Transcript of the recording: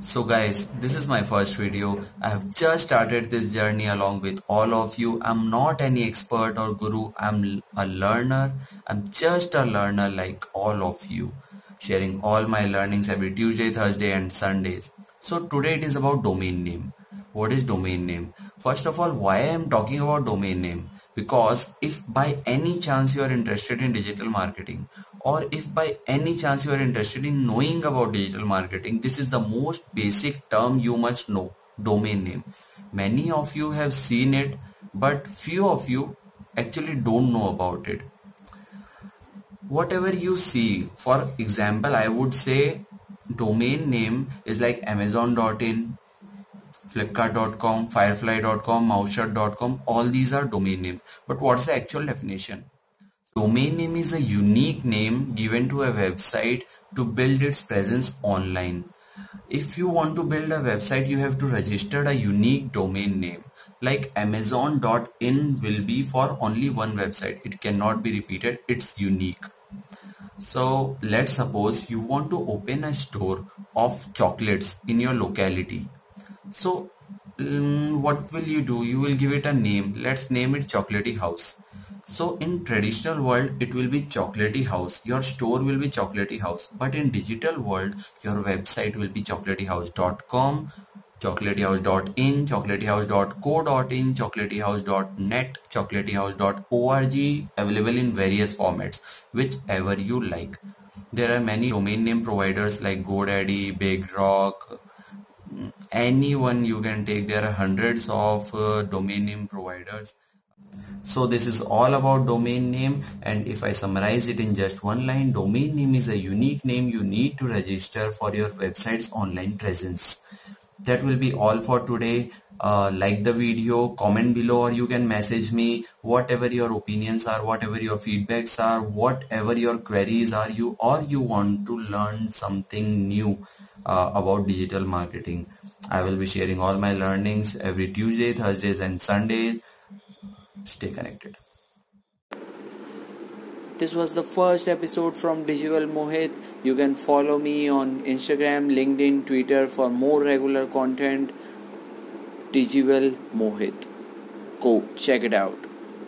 So guys, this is my first video. I have just started this journey along with all of you. I'm not any expert or guru. I'm a learner. I'm just a learner like all of you. Sharing all my learnings every Tuesday, Thursday and Sundays. So today it is about domain name. What is domain name? First of all, why I am talking about domain name? Because if by any chance you are interested in digital marketing or if by any chance you are interested in knowing about digital marketing this is the most basic term you must know domain name. Many of you have seen it but few of you actually don't know about it. Whatever you see for example i would say domain name is like amazon.in flipkart.com firefly.com mouthshut.com all these are domain name but what's the actual definition Domain name is a unique name given to a website to build its presence online. If you want to build a website, you have to register a unique domain name. Like Amazon.in will be for only one website. It cannot be repeated. It's unique. So let's suppose you want to open a store of chocolates in your locality. So um, what will you do? You will give it a name. Let's name it Chocolatey House so in traditional world, it will be chocolatey house. Your store will be chocolatey house. But in digital world, your website will be chocolatyhouse.com, chocolatyhouse.in, chocolatyhouse.co.in, chocolatyhouse.net, chocolatyhouse.org, available in various formats, whichever you like. There are many domain name providers like GoDaddy, BigRock, anyone you can take. There are hundreds of uh, domain name providers. So this is all about domain name and if I summarize it in just one line, domain name is a unique name you need to register for your website's online presence. That will be all for today. Uh, like the video, comment below or you can message me whatever your opinions are, whatever your feedbacks are, whatever your queries are you or you want to learn something new uh, about digital marketing. I will be sharing all my learnings every Tuesday, Thursdays and Sundays stay connected. This was the first episode from Digivel Mohit. You can follow me on Instagram, LinkedIn, Twitter for more regular content. Digivel Mohit. Go check it out.